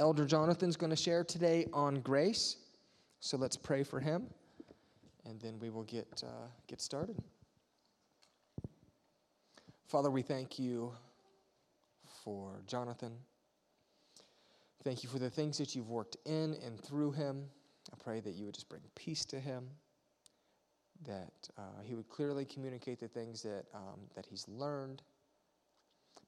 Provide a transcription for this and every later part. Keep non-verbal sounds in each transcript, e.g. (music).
Elder Jonathan's going to share today on grace. So let's pray for him, and then we will get, uh, get started. Father, we thank you for Jonathan. Thank you for the things that you've worked in and through him. I pray that you would just bring peace to him, that uh, he would clearly communicate the things that, um, that he's learned.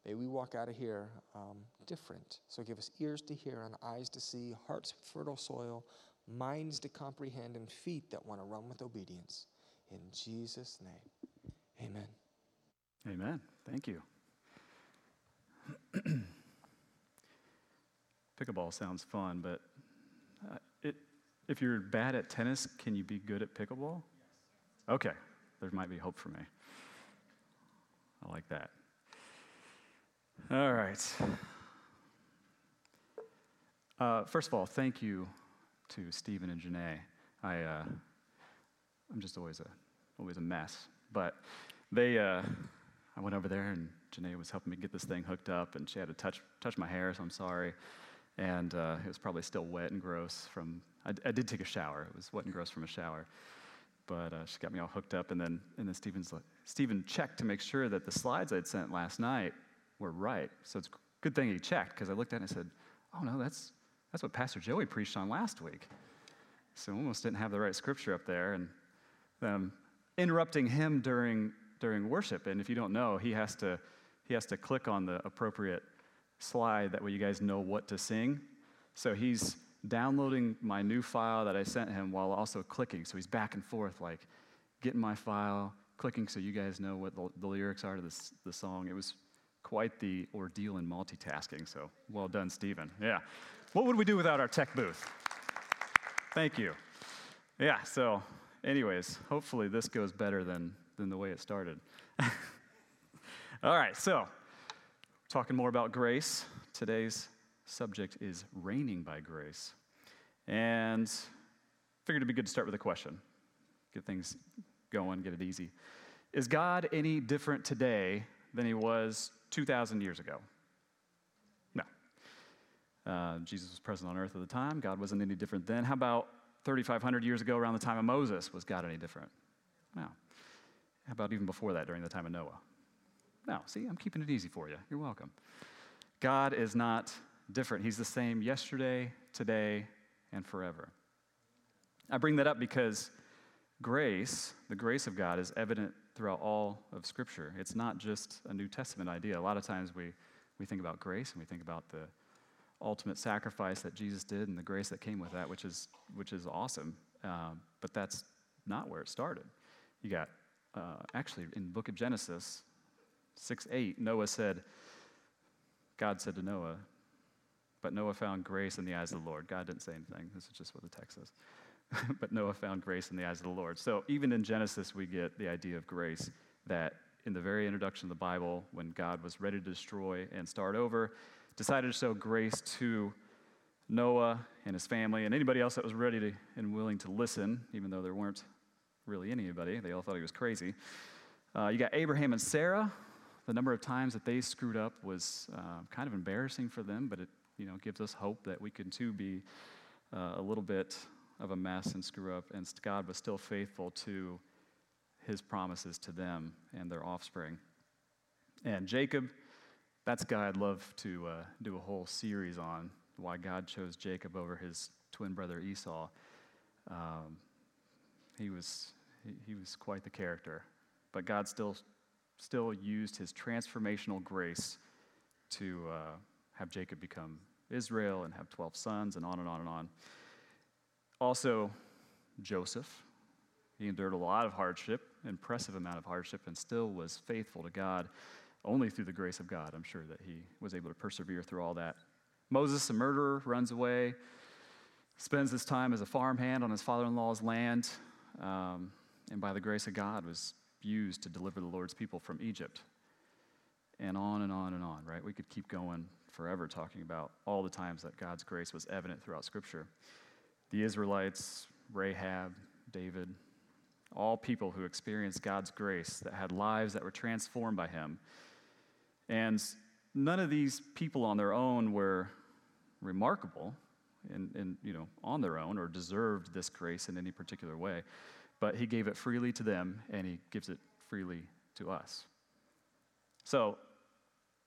May we walk out of here um, different. So give us ears to hear and eyes to see, hearts fertile soil, minds to comprehend, and feet that want to run with obedience. In Jesus' name, amen. Amen. Thank you. (clears throat) pickleball sounds fun, but uh, it, if you're bad at tennis, can you be good at pickleball? Okay, there might be hope for me. I like that. All right. Uh, first of all, thank you to Stephen and Janae. I, uh, I'm just always a, always a mess, but they, uh, I went over there and Janae was helping me get this thing hooked up, and she had to touch touch my hair, so I'm sorry. And uh, it was probably still wet and gross from. I, I, did take a shower. It was wet and gross from a shower, but uh, she got me all hooked up, and then and then Stephen's Stephen checked to make sure that the slides I'd sent last night were right. So it's a good thing he checked because I looked at it and said, "Oh no, that's that's what Pastor Joey preached on last week." So almost didn't have the right scripture up there, and um, interrupting him during during worship. And if you don't know, he has to, he has to click on the appropriate slide. That way you guys know what to sing. So he's downloading my new file that I sent him while also clicking. So he's back and forth, like getting my file, clicking so you guys know what the, the lyrics are to this, the song. It was quite the ordeal in multitasking. So well done, Stephen. Yeah. What would we do without our tech booth? Thank you. Yeah, so, anyways, hopefully this goes better than than the way it started. (laughs) All right, so talking more about grace. Today's subject is reigning by grace. And figured it'd be good to start with a question. Get things going, get it easy. Is God any different today than he was 2,000 years ago? No. Uh, Jesus was present on earth at the time. God wasn't any different then. How about 3,500 years ago, around the time of Moses? Was God any different? No. How about even before that, during the time of Noah? No, see, I'm keeping it easy for you. You're welcome. God is not different. He's the same yesterday, today, and forever. I bring that up because grace, the grace of God, is evident throughout all of Scripture. It's not just a New Testament idea. A lot of times we, we think about grace and we think about the ultimate sacrifice that Jesus did and the grace that came with that, which is, which is awesome. Um, but that's not where it started. You got uh, actually in the book of Genesis 6 8, Noah said, God said to Noah, but Noah found grace in the eyes of the Lord. God didn't say anything. This is just what the text says. (laughs) but Noah found grace in the eyes of the Lord. So even in Genesis, we get the idea of grace that in the very introduction of the Bible, when God was ready to destroy and start over, decided to show grace to Noah and his family and anybody else that was ready to, and willing to listen, even though there weren't really anybody. They all thought he was crazy. Uh, you got Abraham and Sarah. The number of times that they screwed up was uh, kind of embarrassing for them, but it you know gives us hope that we can too be uh, a little bit of a mess and screw up, and God was still faithful to His promises to them and their offspring. And Jacob, that's a guy I'd love to uh, do a whole series on why God chose Jacob over his twin brother Esau. Um, he was, he was quite the character. But God still, still used his transformational grace to uh, have Jacob become Israel and have 12 sons and on and on and on. Also, Joseph. He endured a lot of hardship, impressive amount of hardship, and still was faithful to God only through the grace of God. I'm sure that he was able to persevere through all that. Moses, a murderer, runs away, spends his time as a farmhand on his father in law's land, um, and by the grace of God was used to deliver the Lord's people from Egypt. And on and on and on, right? We could keep going forever talking about all the times that God's grace was evident throughout Scripture. The Israelites, Rahab, David, all people who experienced God's grace, that had lives that were transformed by Him. And none of these people on their own were remarkable and, and you know, on their own or deserved this grace in any particular way, but he gave it freely to them and he gives it freely to us. So,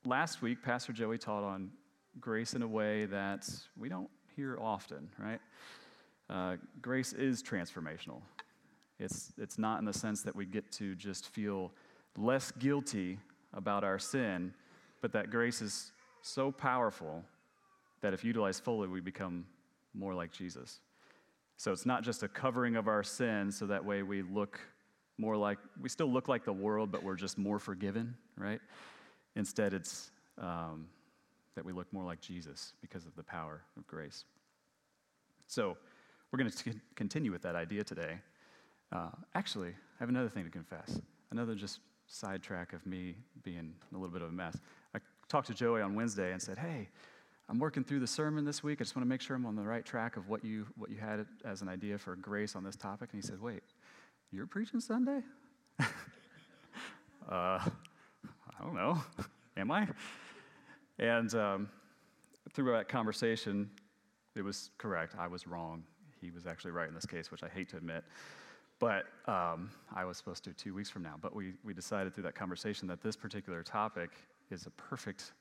last week, Pastor Joey taught on grace in a way that we don't hear often, right? Uh, grace is transformational. It's, it's not in the sense that we get to just feel less guilty about our sin, but that grace is so powerful that if utilized fully, we become more like Jesus. So it's not just a covering of our sin so that way we look more like, we still look like the world, but we're just more forgiven, right? Instead, it's um, that we look more like Jesus because of the power of grace. So we're going to continue with that idea today. Uh, actually, I have another thing to confess, another just sidetrack of me being a little bit of a mess. I talked to Joey on Wednesday and said, Hey, I'm working through the sermon this week. I just want to make sure I'm on the right track of what you, what you had as an idea for grace on this topic. And he said, Wait, you're preaching Sunday? (laughs) uh, I don't know. Am I? And um, through that conversation, it was correct. I was wrong. He was actually right in this case, which I hate to admit. But um, I was supposed to two weeks from now. But we, we decided through that conversation that this particular topic is a perfect,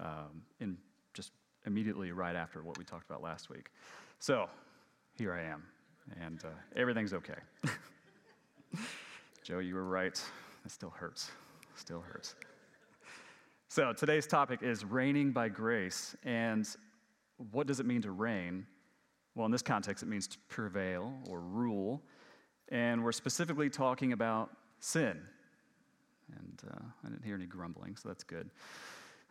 um, in just immediately right after what we talked about last week. So here I am, and uh, everything's okay. (laughs) Joe, you were right. It still hurts. Still hurts. So today's topic is reigning by grace. And what does it mean to reign? Well, in this context, it means to prevail or rule. And we're specifically talking about sin. And uh, I didn't hear any grumbling, so that's good.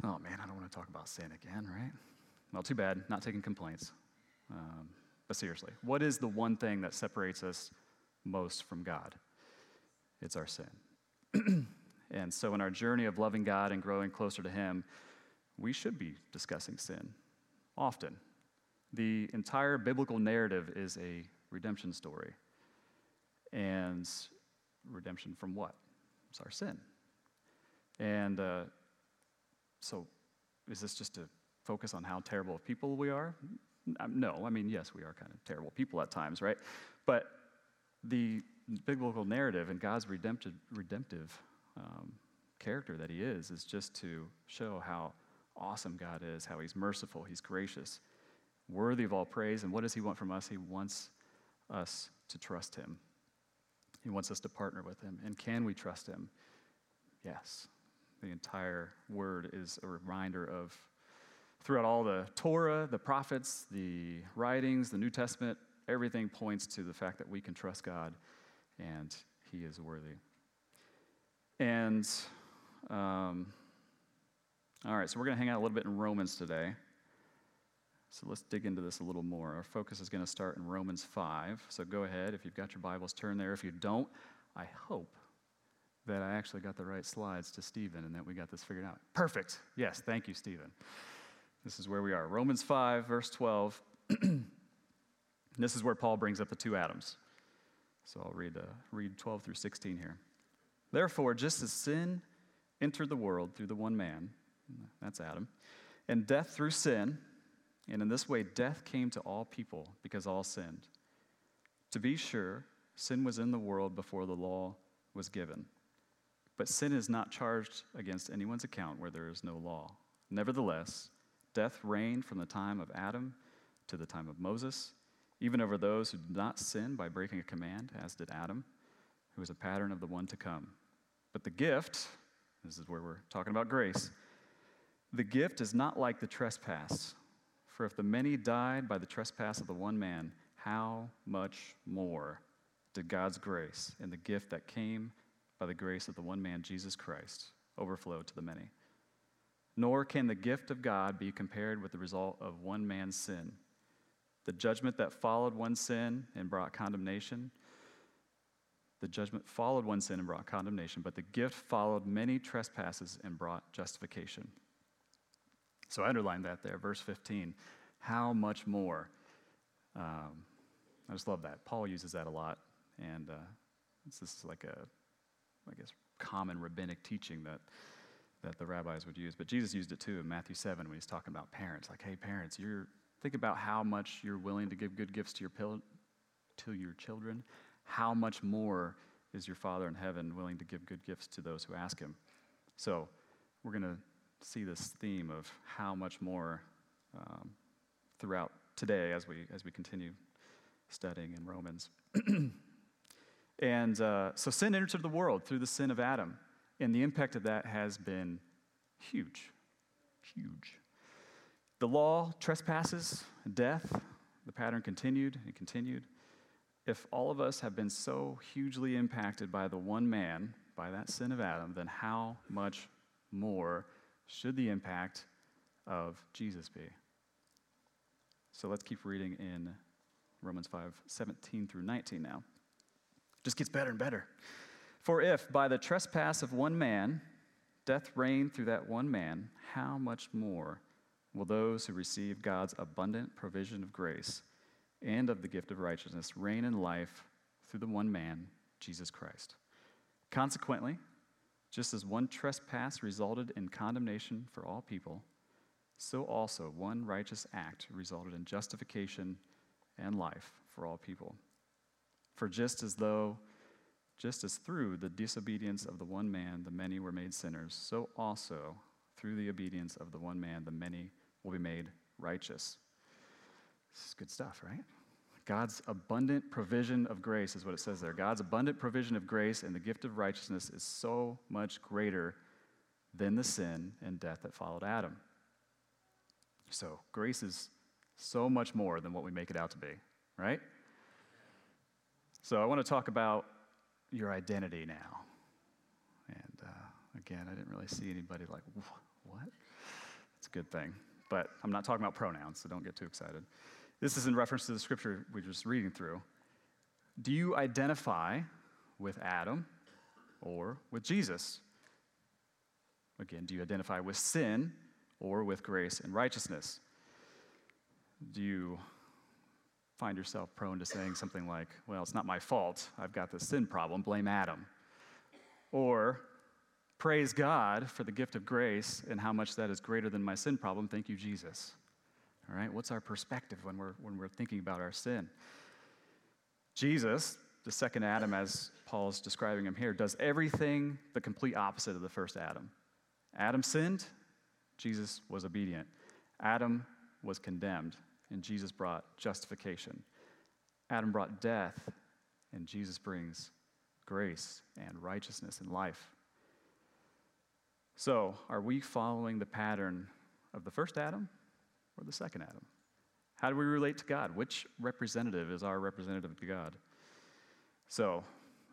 Oh man, I don't want to talk about sin again, right? Well, too bad, not taking complaints. Um, but seriously, what is the one thing that separates us most from God? It's our sin. (clears throat) and so, in our journey of loving God and growing closer to Him, we should be discussing sin often. The entire biblical narrative is a redemption story. And redemption from what? It's our sin. And uh, so, is this just to focus on how terrible of people we are? No, I mean, yes, we are kind of terrible people at times, right? But the biblical narrative and God's redemptive, redemptive um, character that He is is just to show how awesome God is, how He's merciful, He's gracious, worthy of all praise. And what does He want from us? He wants us to trust Him. He wants us to partner with Him. And can we trust Him? Yes. The entire word is a reminder of, throughout all the Torah, the prophets, the writings, the New Testament, everything points to the fact that we can trust God and He is worthy. And, um, all right, so we're going to hang out a little bit in Romans today. So let's dig into this a little more. Our focus is going to start in Romans 5. So go ahead. If you've got your Bibles, turn there. If you don't, I hope that I actually got the right slides to Stephen and that we got this figured out. Perfect. Yes, thank you, Stephen. This is where we are. Romans 5, verse 12. (clears throat) this is where Paul brings up the two Adams. So I'll read, uh, read 12 through 16 here. Therefore, just as sin entered the world through the one man, that's Adam, and death through sin, and in this way, death came to all people because all sinned. To be sure, sin was in the world before the law was given. But sin is not charged against anyone's account where there is no law. Nevertheless, death reigned from the time of Adam to the time of Moses, even over those who did not sin by breaking a command, as did Adam, who was a pattern of the one to come. But the gift, this is where we're talking about grace, the gift is not like the trespass. For if the many died by the trespass of the one man, how much more did God's grace and the gift that came by the grace of the one man, Jesus Christ, overflow to the many? Nor can the gift of God be compared with the result of one man's sin. The judgment that followed one sin and brought condemnation, the judgment followed one sin and brought condemnation, but the gift followed many trespasses and brought justification. So I underlined that there, verse 15. How much more? Um, I just love that. Paul uses that a lot. And uh, this is like a, I guess, common rabbinic teaching that, that the rabbis would use. But Jesus used it too in Matthew 7 when he's talking about parents. Like, hey, parents, you're, think about how much you're willing to give good gifts to your, pil- to your children. How much more is your Father in heaven willing to give good gifts to those who ask Him? So, we're going to see this theme of how much more um, throughout today as we, as we continue studying in Romans. (clears throat) and uh, so sin entered the world through the sin of Adam, and the impact of that has been huge. Huge. The law, trespasses, death, the pattern continued and continued. If all of us have been so hugely impacted by the one man, by that sin of Adam, then how much more should the impact of Jesus be? So let's keep reading in Romans 5 17 through 19 now. Just gets better and better. For if by the trespass of one man death reigned through that one man, how much more will those who receive God's abundant provision of grace and of the gift of righteousness reign in life through the one man, Jesus Christ? Consequently, just as one trespass resulted in condemnation for all people, so also one righteous act resulted in justification and life for all people. For just as though, just as through the disobedience of the one man the many were made sinners, so also through the obedience of the one man the many will be made righteous. This is good stuff, right? God's abundant provision of grace is what it says there. God's abundant provision of grace and the gift of righteousness is so much greater than the sin and death that followed Adam. So, grace is so much more than what we make it out to be, right? So, I want to talk about your identity now. And uh, again, I didn't really see anybody like, what? It's a good thing. But I'm not talking about pronouns, so don't get too excited. This is in reference to the scripture we are just reading through. Do you identify with Adam or with Jesus? Again, do you identify with sin or with grace and righteousness? Do you find yourself prone to saying something like, well, it's not my fault, I've got this sin problem, blame Adam? Or, praise God for the gift of grace and how much that is greater than my sin problem, thank you, Jesus. All right, what's our perspective when we're, when we're thinking about our sin? Jesus, the second Adam, as Paul's describing him here, does everything the complete opposite of the first Adam. Adam sinned, Jesus was obedient. Adam was condemned, and Jesus brought justification. Adam brought death, and Jesus brings grace and righteousness and life. So, are we following the pattern of the first Adam or the second Adam? How do we relate to God? Which representative is our representative to God? So,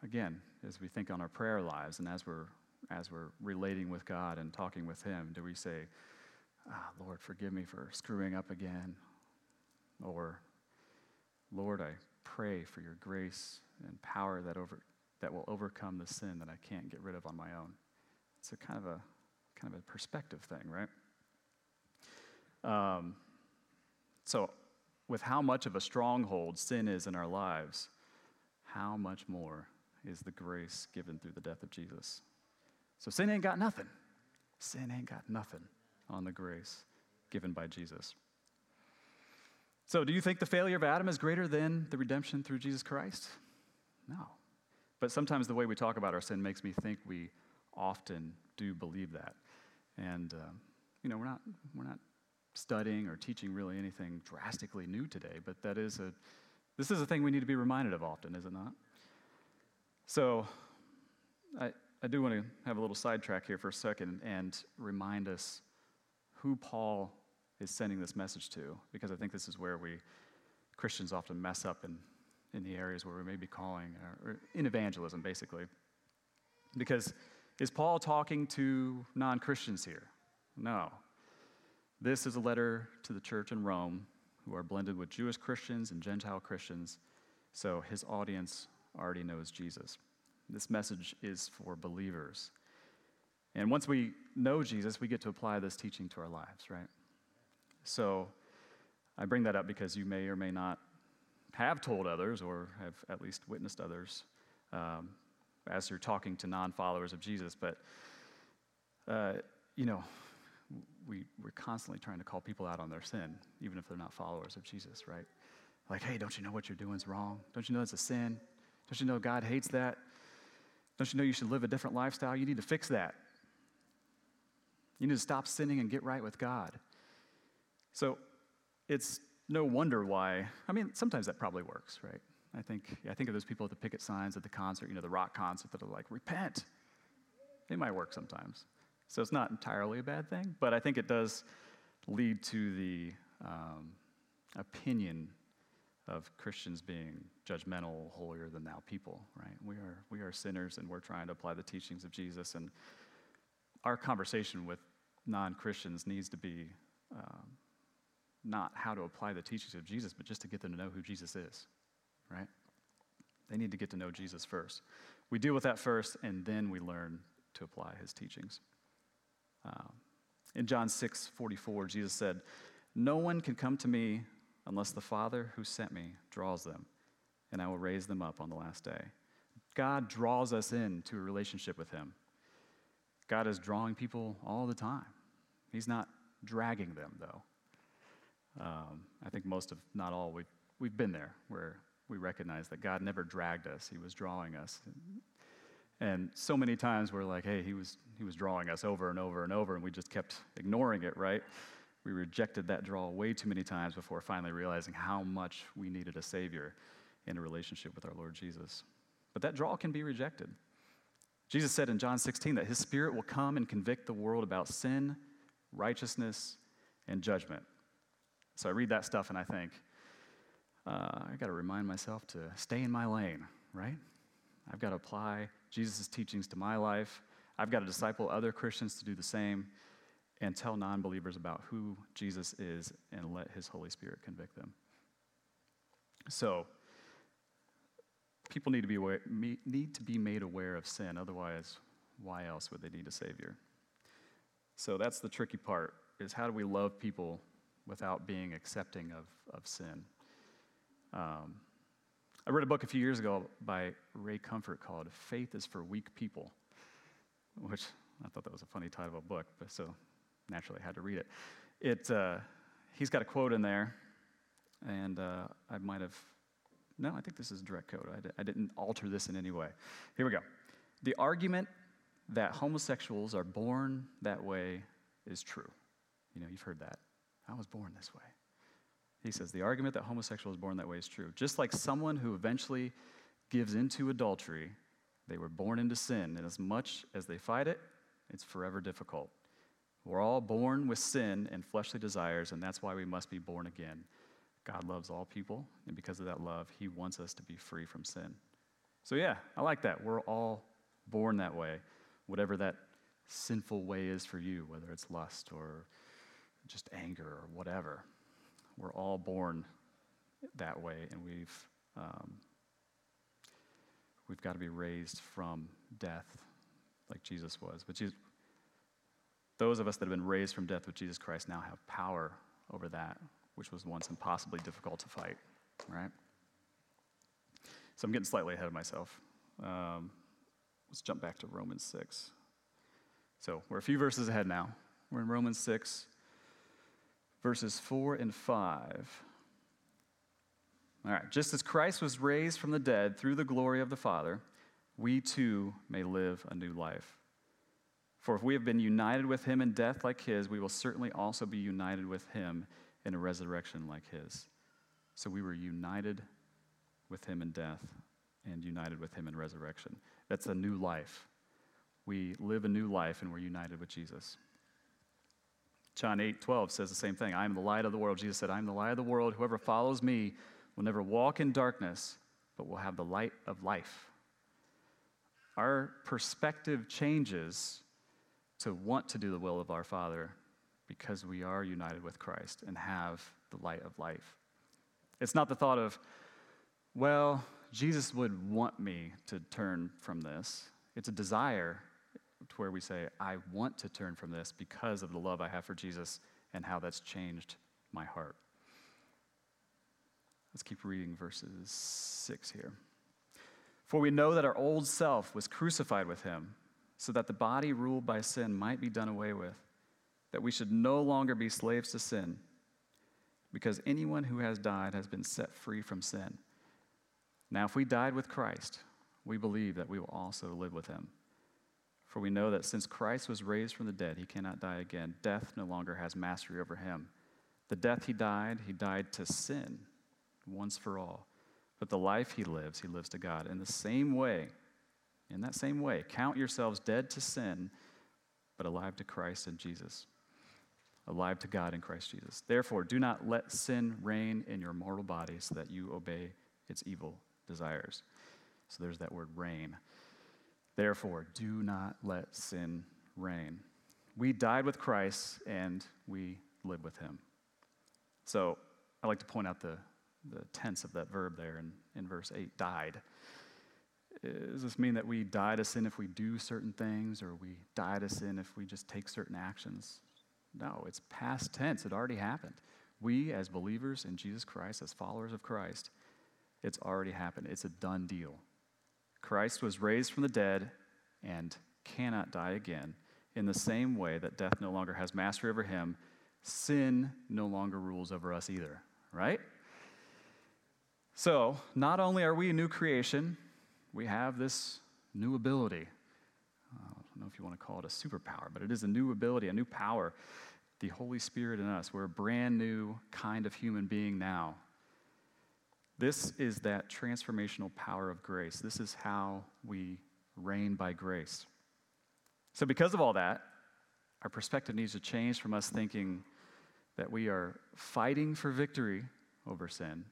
again, as we think on our prayer lives and as we're as we're relating with God and talking with Him, do we say, ah, Lord, forgive me for screwing up again? Or, Lord, I pray for your grace and power that, over, that will overcome the sin that I can't get rid of on my own. It's a kind of a kind of a perspective thing, right? Um, so, with how much of a stronghold sin is in our lives, how much more is the grace given through the death of Jesus? So, sin ain't got nothing. Sin ain't got nothing on the grace given by Jesus. So, do you think the failure of Adam is greater than the redemption through Jesus Christ? No. But sometimes the way we talk about our sin makes me think we often do believe that. And, um, you know, we're not, we're not studying or teaching really anything drastically new today, but that is a, this is a thing we need to be reminded of often, is it not? So I, I do want to have a little sidetrack here for a second and remind us who Paul is sending this message to, because I think this is where we Christians often mess up in, in the areas where we may be calling, or, or in evangelism, basically. Because is Paul talking to non Christians here? No. This is a letter to the church in Rome who are blended with Jewish Christians and Gentile Christians, so his audience already knows Jesus. This message is for believers. And once we know Jesus, we get to apply this teaching to our lives, right? So I bring that up because you may or may not have told others or have at least witnessed others um, as you're talking to non followers of Jesus. But, uh, you know, we, we're constantly trying to call people out on their sin, even if they're not followers of Jesus, right? Like, hey, don't you know what you're doing is wrong? Don't you know it's a sin? Don't you know God hates that? Don't you know you should live a different lifestyle? You need to fix that. You need to stop sinning and get right with God. So it's no wonder why, I mean, sometimes that probably works, right? I think, I think of those people at the picket signs at the concert, you know, the rock concert that are like, repent. It might work sometimes. So it's not entirely a bad thing, but I think it does lead to the um, opinion of Christians being judgmental, holier than thou people, right? We are, we are sinners and we're trying to apply the teachings of Jesus. And our conversation with non Christians needs to be um, not how to apply the teachings of Jesus, but just to get them to know who Jesus is, right? They need to get to know Jesus first. We deal with that first, and then we learn to apply his teachings. Um, in John 6 44, Jesus said, No one can come to me unless the Father who sent me draws them, and I will raise them up on the last day. God draws us into a relationship with him. God is drawing people all the time. He's not dragging them, though. Um, I think most of, not all, we've, we've been there where we recognize that God never dragged us, He was drawing us. And so many times we're like, hey, he was, he was drawing us over and over and over, and we just kept ignoring it, right? We rejected that draw way too many times before finally realizing how much we needed a Savior in a relationship with our Lord Jesus. But that draw can be rejected. Jesus said in John 16 that his Spirit will come and convict the world about sin, righteousness, and judgment. So I read that stuff and I think, uh, I got to remind myself to stay in my lane, right? I've got to apply Jesus' teachings to my life. I've got to disciple other Christians to do the same and tell non believers about who Jesus is and let his Holy Spirit convict them. So, people need to be, aware, need to be made aware of sin. Otherwise, why else would they need a Savior? So, that's the tricky part is how do we love people without being accepting of, of sin? Um, I read a book a few years ago by Ray Comfort called Faith is for Weak People, which I thought that was a funny title of a book, but so naturally I had to read it. it uh, he's got a quote in there, and uh, I might have, no, I think this is direct quote. I, di- I didn't alter this in any way. Here we go. The argument that homosexuals are born that way is true. You know, you've heard that. I was born this way. He says, The argument that homosexual is born that way is true. Just like someone who eventually gives into adultery, they were born into sin, and as much as they fight it, it's forever difficult. We're all born with sin and fleshly desires, and that's why we must be born again. God loves all people, and because of that love, He wants us to be free from sin. So, yeah, I like that. We're all born that way, whatever that sinful way is for you, whether it's lust or just anger or whatever. We're all born that way, and we've, um, we've got to be raised from death like Jesus was. But Jesus, those of us that have been raised from death with Jesus Christ now have power over that, which was once impossibly difficult to fight, right? So I'm getting slightly ahead of myself. Um, let's jump back to Romans 6. So we're a few verses ahead now. We're in Romans 6 verses 4 and 5. All right, just as Christ was raised from the dead through the glory of the Father, we too may live a new life. For if we have been united with him in death like his, we will certainly also be united with him in a resurrection like his. So we were united with him in death and united with him in resurrection. That's a new life. We live a new life and we're united with Jesus. John 8, 12 says the same thing. I am the light of the world. Jesus said, I am the light of the world. Whoever follows me will never walk in darkness, but will have the light of life. Our perspective changes to want to do the will of our Father because we are united with Christ and have the light of life. It's not the thought of, well, Jesus would want me to turn from this. It's a desire to where we say, I want to turn from this because of the love I have for Jesus and how that's changed my heart. Let's keep reading verses 6 here. For we know that our old self was crucified with him, so that the body ruled by sin might be done away with, that we should no longer be slaves to sin, because anyone who has died has been set free from sin. Now, if we died with Christ, we believe that we will also live with him. For we know that since Christ was raised from the dead, he cannot die again. Death no longer has mastery over him. The death he died, he died to sin once for all. But the life he lives, he lives to God. In the same way, in that same way, count yourselves dead to sin, but alive to Christ and Jesus. Alive to God in Christ Jesus. Therefore, do not let sin reign in your mortal body so that you obey its evil desires. So there's that word reign. Therefore, do not let sin reign. We died with Christ and we live with him. So I like to point out the, the tense of that verb there in, in verse 8 died. Does this mean that we die to sin if we do certain things or we die to sin if we just take certain actions? No, it's past tense. It already happened. We, as believers in Jesus Christ, as followers of Christ, it's already happened. It's a done deal. Christ was raised from the dead and cannot die again. In the same way that death no longer has mastery over him, sin no longer rules over us either, right? So, not only are we a new creation, we have this new ability. Uh, I don't know if you want to call it a superpower, but it is a new ability, a new power. The Holy Spirit in us. We're a brand new kind of human being now. This is that transformational power of grace. This is how we reign by grace. So, because of all that, our perspective needs to change from us thinking that we are fighting for victory over sin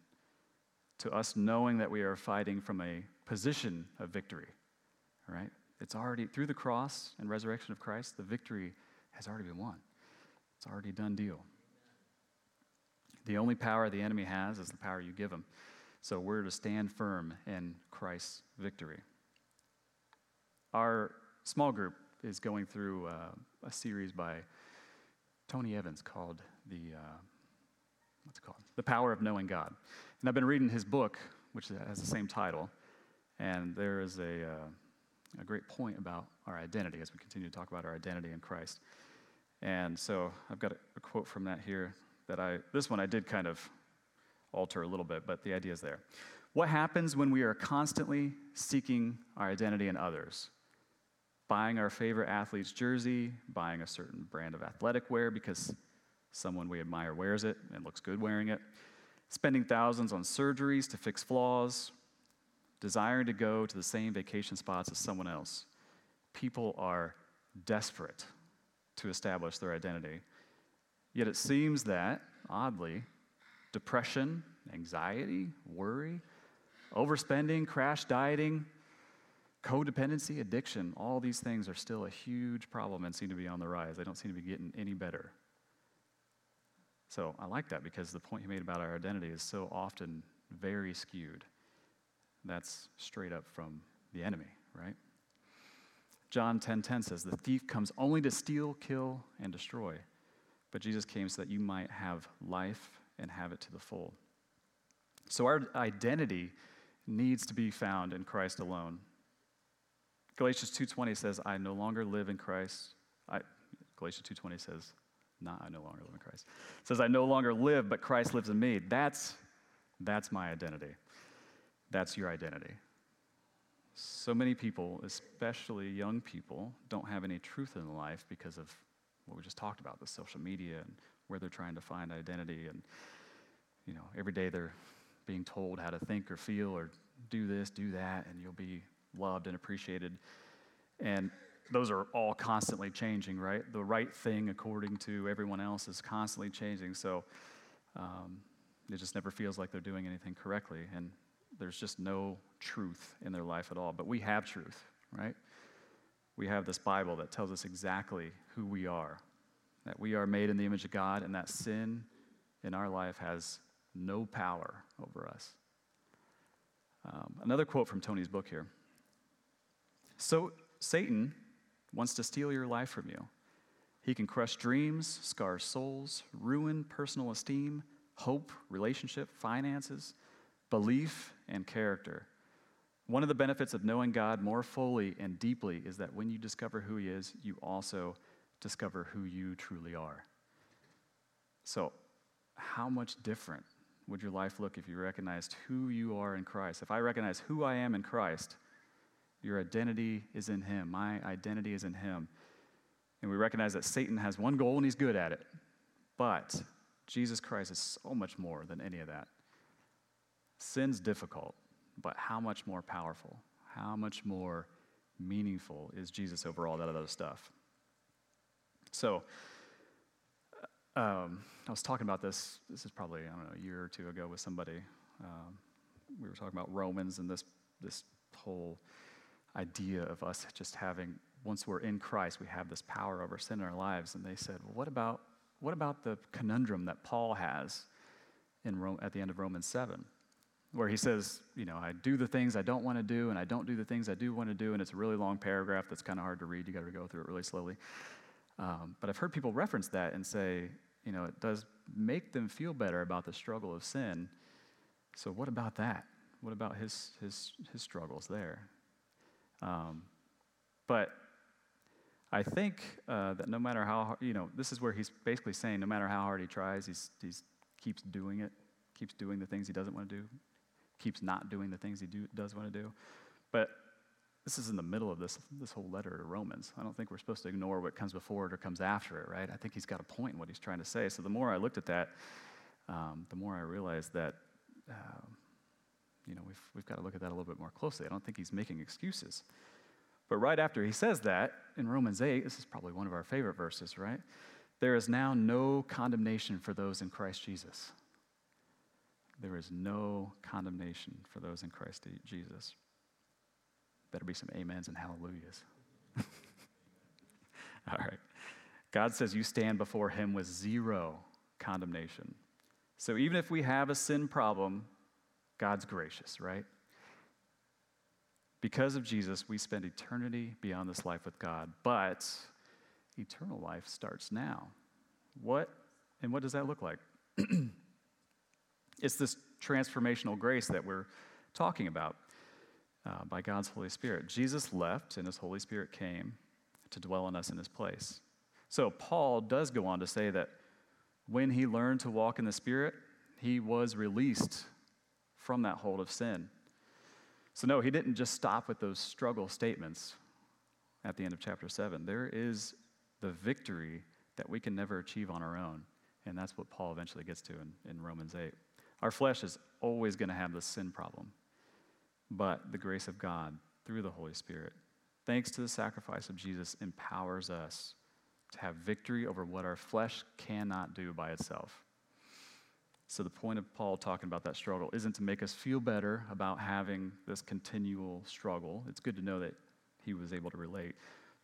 to us knowing that we are fighting from a position of victory, right? It's already, through the cross and resurrection of Christ, the victory has already been won. It's already done deal. The only power the enemy has is the power you give him. So we're to stand firm in Christ's victory. Our small group is going through uh, a series by Tony Evans called the uh, what's it called? The Power of Knowing God. And I've been reading his book, which has the same title, and there is a, uh, a great point about our identity as we continue to talk about our identity in Christ. And so I've got a, a quote from that here that I, this one I did kind of alter a little bit, but the idea is there. What happens when we are constantly seeking our identity in others? Buying our favorite athlete's jersey, buying a certain brand of athletic wear because someone we admire wears it and looks good wearing it, spending thousands on surgeries to fix flaws, desiring to go to the same vacation spots as someone else. People are desperate to establish their identity. Yet it seems that, oddly, depression, anxiety, worry, overspending, crash dieting, codependency, addiction, all these things are still a huge problem and seem to be on the rise. They don't seem to be getting any better. So I like that because the point he made about our identity is so often very skewed. That's straight up from the enemy, right? John 10:10 10, 10 says, "The thief comes only to steal, kill, and destroy, but Jesus came so that you might have life and have it to the full." So our identity needs to be found in Christ alone. Galatians 2:20 says, "I no longer live in Christ." I, Galatians 2:20 says, "Not I no longer live in Christ." It says, "I no longer live, but Christ lives in me." That's that's my identity. That's your identity. So many people, especially young people, don't have any truth in life because of what we just talked about, the social media and where they're trying to find identity and you know, every day they're being told how to think or feel or do this, do that, and you'll be loved and appreciated. And those are all constantly changing, right? The right thing, according to everyone else, is constantly changing. So um, it just never feels like they're doing anything correctly. And there's just no truth in their life at all. But we have truth, right? We have this Bible that tells us exactly who we are that we are made in the image of God, and that sin in our life has no power over us. Um, another quote from Tony's book here. So, Satan wants to steal your life from you. He can crush dreams, scar souls, ruin personal esteem, hope, relationship, finances, belief, and character. One of the benefits of knowing God more fully and deeply is that when you discover who He is, you also discover who you truly are. So, how much different would your life look if you recognized who you are in Christ? If I recognize who I am in Christ, your identity is in Him. My identity is in Him. And we recognize that Satan has one goal and he's good at it. But Jesus Christ is so much more than any of that. Sin's difficult, but how much more powerful, how much more meaningful is Jesus over all that other stuff? So, um, I was talking about this, this is probably, I don't know, a year or two ago with somebody. Um, we were talking about Romans and this, this whole idea of us just having, once we're in Christ, we have this power over sin in our lives. And they said, well, what about, what about the conundrum that Paul has in Rome, at the end of Romans 7? Where he says, you know, I do the things I don't want to do, and I don't do the things I do want to do, and it's a really long paragraph that's kind of hard to read. You got to go through it really slowly. Um, but I've heard people reference that and say, you know, it does make them feel better about the struggle of sin. So what about that? What about his his his struggles there? Um, but I think uh, that no matter how hard, you know, this is where he's basically saying no matter how hard he tries, he's he's keeps doing it, keeps doing the things he doesn't want to do, keeps not doing the things he do, does want to do. But this is in the middle of this, this whole letter to Romans. I don't think we're supposed to ignore what comes before it or comes after it, right? I think he's got a point in what he's trying to say. So the more I looked at that, um, the more I realized that, uh, you know, we've, we've got to look at that a little bit more closely. I don't think he's making excuses. But right after he says that, in Romans 8, this is probably one of our favorite verses, right? There is now no condemnation for those in Christ Jesus. There is no condemnation for those in Christ Jesus. Better be some amens and hallelujahs. (laughs) All right. God says you stand before him with zero condemnation. So even if we have a sin problem, God's gracious, right? Because of Jesus, we spend eternity beyond this life with God, but eternal life starts now. What and what does that look like? (clears throat) it's this transformational grace that we're talking about uh, by God's Holy Spirit. Jesus left, and his Holy Spirit came to dwell in us in his place. So, Paul does go on to say that when he learned to walk in the Spirit, he was released from that hold of sin. So, no, he didn't just stop with those struggle statements at the end of chapter 7. There is the victory that we can never achieve on our own. And that's what Paul eventually gets to in, in Romans 8. Our flesh is always going to have this sin problem but the grace of God through the Holy Spirit, thanks to the sacrifice of Jesus, empowers us to have victory over what our flesh cannot do by itself. So, the point of Paul talking about that struggle isn't to make us feel better about having this continual struggle. It's good to know that he was able to relate.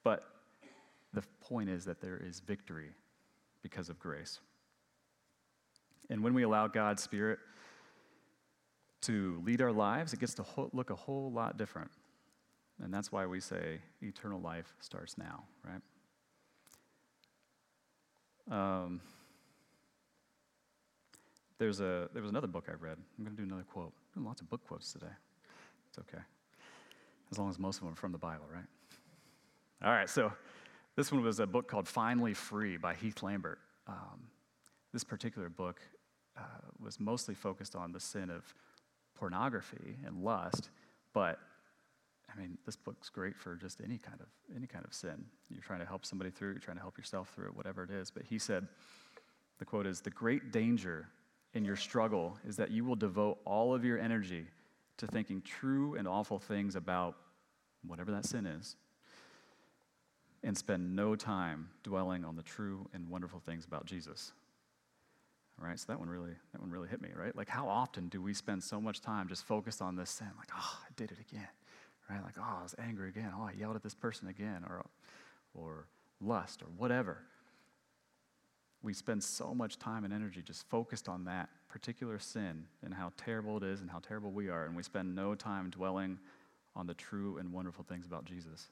But the point is that there is victory because of grace. And when we allow God's Spirit to lead our lives, it gets to look a whole lot different. And that's why we say eternal life starts now, right? Um, there's a, there was another book I read. I'm going to do another quote. Doing lots of book quotes today. It's okay. As long as most of them are from the Bible, right? All right, so this one was a book called Finally Free by Heath Lambert. Um, this particular book uh, was mostly focused on the sin of pornography and lust, but I mean, this book's great for just any kind of any kind of sin. You're trying to help somebody through, you're trying to help yourself through it, whatever it is. But he said, the quote is, "The great danger in your struggle is that you will devote all of your energy to thinking true and awful things about whatever that sin is, and spend no time dwelling on the true and wonderful things about Jesus." Right? So that one really, that one really hit me, right? Like how often do we spend so much time just focused on this sin? Like, oh, I did it again, right? Like, oh, I was angry again. Oh, I yelled at this person again, or, or lust, or whatever. We spend so much time and energy just focused on that particular sin and how terrible it is and how terrible we are, and we spend no time dwelling on the true and wonderful things about Jesus.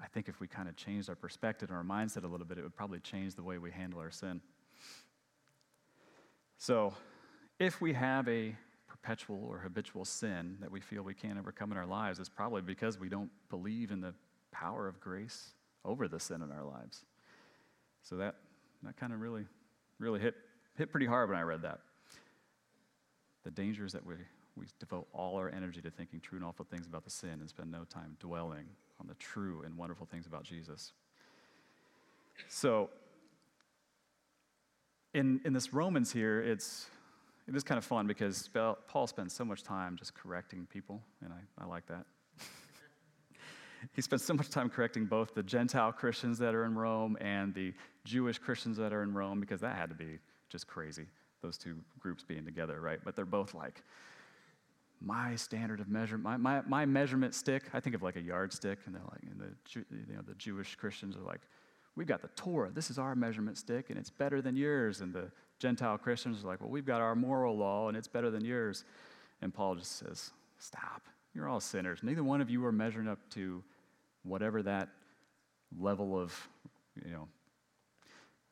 I think if we kind of changed our perspective and our mindset a little bit, it would probably change the way we handle our sin. So, if we have a perpetual or habitual sin that we feel we can't overcome in our lives, it's probably because we don't believe in the power of grace over the sin in our lives. So that, that kind of really, really hit, hit pretty hard when I read that. The danger is that we, we devote all our energy to thinking true and awful things about the sin and spend no time dwelling on the true and wonderful things about Jesus. So, in, in this Romans here, it's, it is kind of fun because Paul spends so much time just correcting people, and I, I like that. (laughs) he spends so much time correcting both the Gentile Christians that are in Rome and the Jewish Christians that are in Rome because that had to be just crazy, those two groups being together, right? But they're both like, my standard of measurement, my, my, my measurement stick, I think of like a yardstick, and they're like, and the, you know, the Jewish Christians are like, we've got the Torah, this is our measurement stick, and it's better than yours. And the Gentile Christians are like, well, we've got our moral law, and it's better than yours. And Paul just says, stop. You're all sinners. Neither one of you are measuring up to whatever that level of, you know,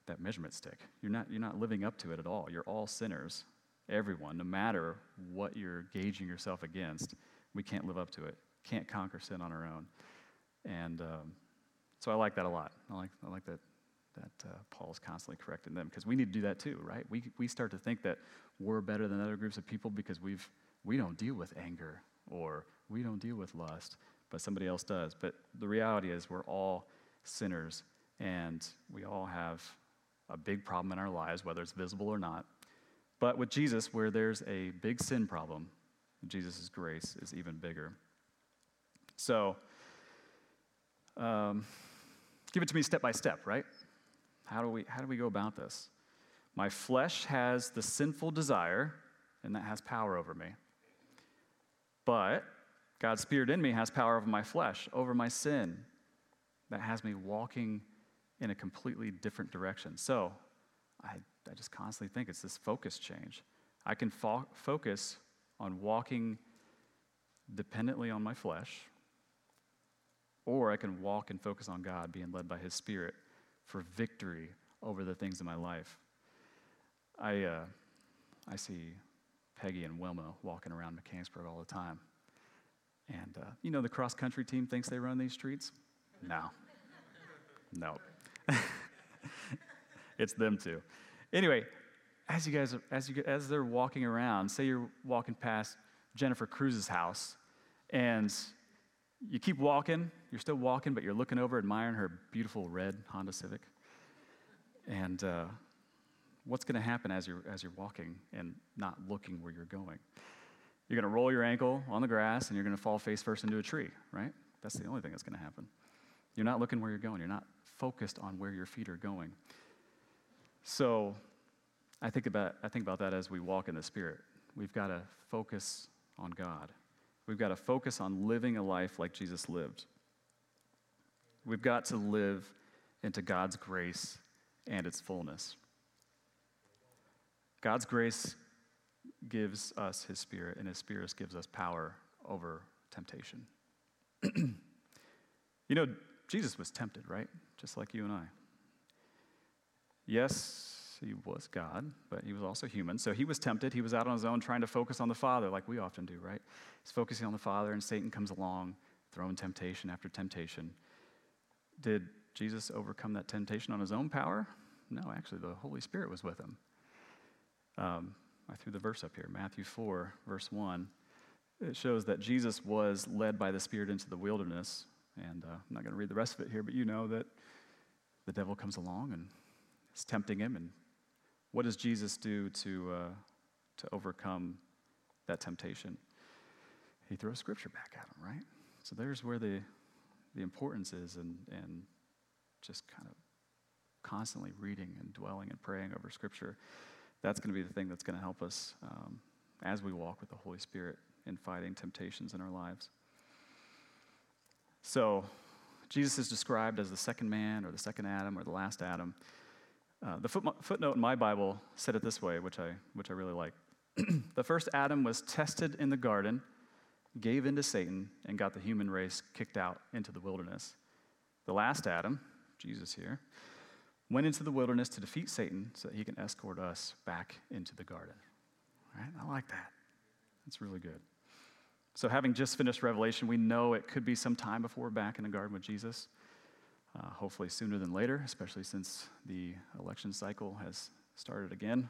that measurement stick. You're not, you're not living up to it at all. You're all sinners. Everyone, no matter what you're gauging yourself against, we can't live up to it. Can't conquer sin on our own. And um, so I like that a lot. I like, I like that, that uh, Paul's constantly correcting them because we need to do that too, right? We, we start to think that we're better than other groups of people because we've, we don't deal with anger or we don't deal with lust but somebody else does. But the reality is, we're all sinners, and we all have a big problem in our lives, whether it's visible or not. But with Jesus, where there's a big sin problem, Jesus' grace is even bigger. So, um, give it to me step by step, right? How do, we, how do we go about this? My flesh has the sinful desire, and that has power over me. But God's Spirit in me has power over my flesh, over my sin, that has me walking in a completely different direction. So I, I just constantly think it's this focus change. I can fo- focus on walking dependently on my flesh, or I can walk and focus on God, being led by His Spirit for victory over the things in my life. I, uh, I see Peggy and Wilma walking around Mechanicsburg all the time. And uh, you know, the cross country team thinks they run these streets? No. No. (laughs) it's them too. Anyway, as you guys, as, you, as they're walking around, say you're walking past Jennifer Cruz's house, and you keep walking, you're still walking, but you're looking over, admiring her beautiful red Honda Civic. And uh, what's going to happen as you're, as you're walking and not looking where you're going? You're going to roll your ankle on the grass and you're going to fall face first into a tree, right? That's the only thing that's going to happen. You're not looking where you're going, you're not focused on where your feet are going. So I think about, I think about that as we walk in the Spirit. We've got to focus on God. We've got to focus on living a life like Jesus lived. We've got to live into God's grace and its fullness. God's grace gives us his spirit, and his spirit gives us power over temptation. (clears throat) you know, Jesus was tempted, right? Just like you and I. Yes, he was God, but he was also human. So he was tempted. He was out on his own trying to focus on the Father, like we often do, right? He's focusing on the Father, and Satan comes along, throwing temptation after temptation. Did Jesus overcome that temptation on his own power? No, actually, the Holy Spirit was with him. Um, I threw the verse up here, Matthew 4, verse 1. It shows that Jesus was led by the Spirit into the wilderness. And uh, I'm not going to read the rest of it here, but you know that the devil comes along and is tempting him. And what does Jesus do to, uh, to overcome that temptation? He throws scripture back at him, right? So there's where the, the importance is, and, and just kind of constantly reading and dwelling and praying over scripture that's going to be the thing that's going to help us um, as we walk with the Holy Spirit in fighting temptations in our lives. So, Jesus is described as the second man or the second Adam or the last Adam. Uh, the foot, footnote in my Bible said it this way, which I, which I really like. (clears throat) the first Adam was tested in the garden, gave in to Satan, and got the human race kicked out into the wilderness. The last Adam, Jesus here, went into the wilderness to defeat Satan so that he can escort us back into the garden. I like that. That's really good. So, having just finished Revelation, we know it could be some time before we're back in the garden with Jesus. Uh, hopefully sooner than later, especially since the election cycle has started again.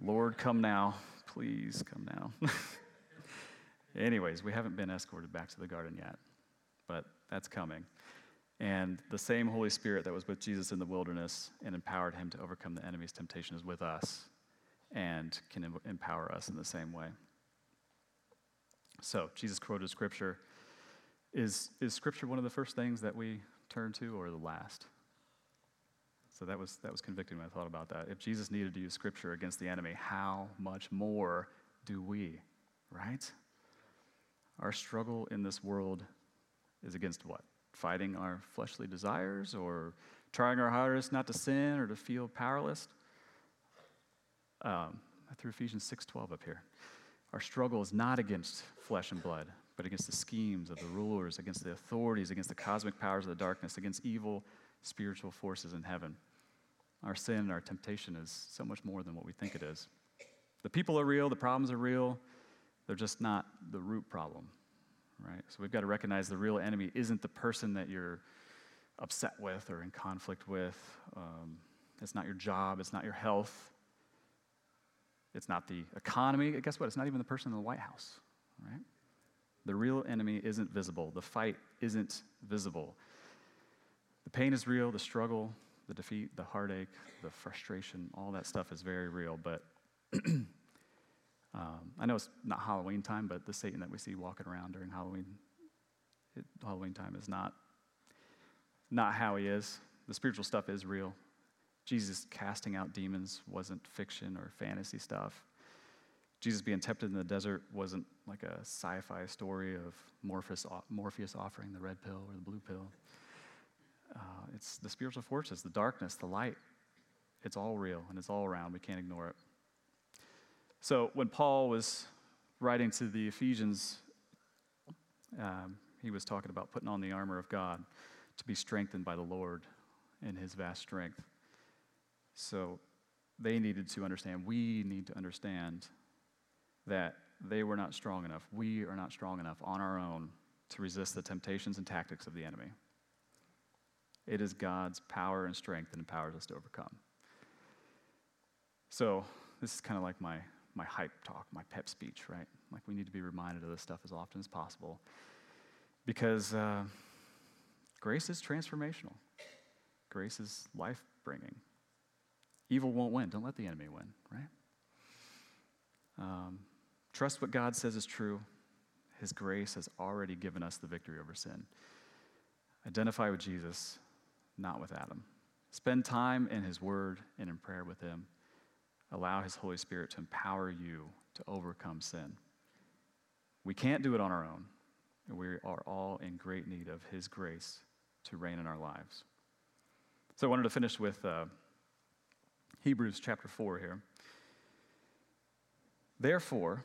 Lord, come now. Please come now. (laughs) Anyways, we haven't been escorted back to the garden yet, but that's coming. And the same Holy Spirit that was with Jesus in the wilderness and empowered him to overcome the enemy's temptation is with us and can empower us in the same way. So, Jesus quoted scripture. Is, is scripture one of the first things that we turn to or the last? So that was, that was convicting when I thought about that. If Jesus needed to use scripture against the enemy, how much more do we, right? Our struggle in this world is against what? Fighting our fleshly desires or trying our hardest not to sin or to feel powerless? Um, I threw Ephesians 6.12 up here. Our struggle is not against flesh and blood, but against the schemes of the rulers, against the authorities, against the cosmic powers of the darkness, against evil spiritual forces in heaven. Our sin and our temptation is so much more than what we think it is. The people are real, the problems are real, they're just not the root problem, right? So we've got to recognize the real enemy isn't the person that you're upset with or in conflict with. Um, it's not your job, it's not your health, it's not the economy. Guess what? It's not even the person in the White House, right? The real enemy isn't visible. The fight isn't visible. The pain is real, the struggle, the defeat, the heartache, the frustration, all that stuff is very real. But (clears throat) um, I know it's not Halloween time, but the Satan that we see walking around during Halloween, it, Halloween time is not, not how he is. The spiritual stuff is real. Jesus casting out demons wasn't fiction or fantasy stuff. Jesus being tempted in the desert wasn't like a sci fi story of Morpheus, Morpheus offering the red pill or the blue pill. Uh, it's the spiritual forces, the darkness, the light. It's all real and it's all around. We can't ignore it. So when Paul was writing to the Ephesians, um, he was talking about putting on the armor of God to be strengthened by the Lord in his vast strength. So they needed to understand, we need to understand that they were not strong enough. We are not strong enough on our own to resist the temptations and tactics of the enemy. It is God's power and strength that empowers us to overcome. So, this is kind of like my, my hype talk, my pep speech, right? Like, we need to be reminded of this stuff as often as possible because uh, grace is transformational, grace is life bringing. Evil won't win. Don't let the enemy win, right? Um, trust what God says is true. His grace has already given us the victory over sin. Identify with Jesus, not with Adam. Spend time in His Word and in prayer with Him. Allow His Holy Spirit to empower you to overcome sin. We can't do it on our own, and we are all in great need of His grace to reign in our lives. So I wanted to finish with uh, Hebrews chapter 4 here. Therefore,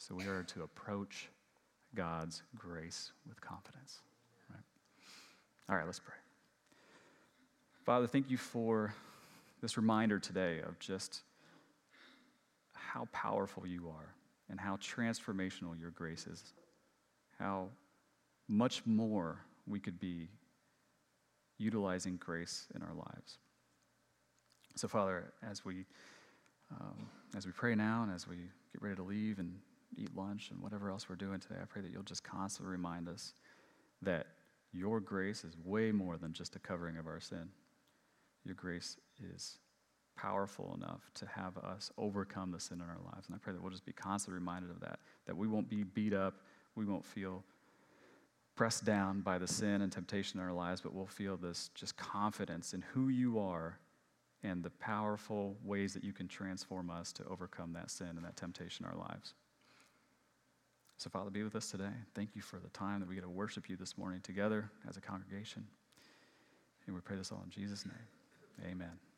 So we are to approach God's grace with confidence. Right? All right, let's pray. Father, thank you for this reminder today of just how powerful you are and how transformational your grace is, how much more we could be utilizing grace in our lives. So, Father, as we um, as we pray now and as we get ready to leave and eat lunch and whatever else we're doing today, I pray that you'll just constantly remind us that your grace is way more than just a covering of our sin. Your grace is powerful enough to have us overcome the sin in our lives. And I pray that we'll just be constantly reminded of that, that we won't be beat up, we won't feel pressed down by the sin and temptation in our lives, but we'll feel this just confidence in who you are and the powerful ways that you can transform us to overcome that sin and that temptation in our lives. So, Father, be with us today. Thank you for the time that we get to worship you this morning together as a congregation. And we pray this all in Jesus' name. Amen.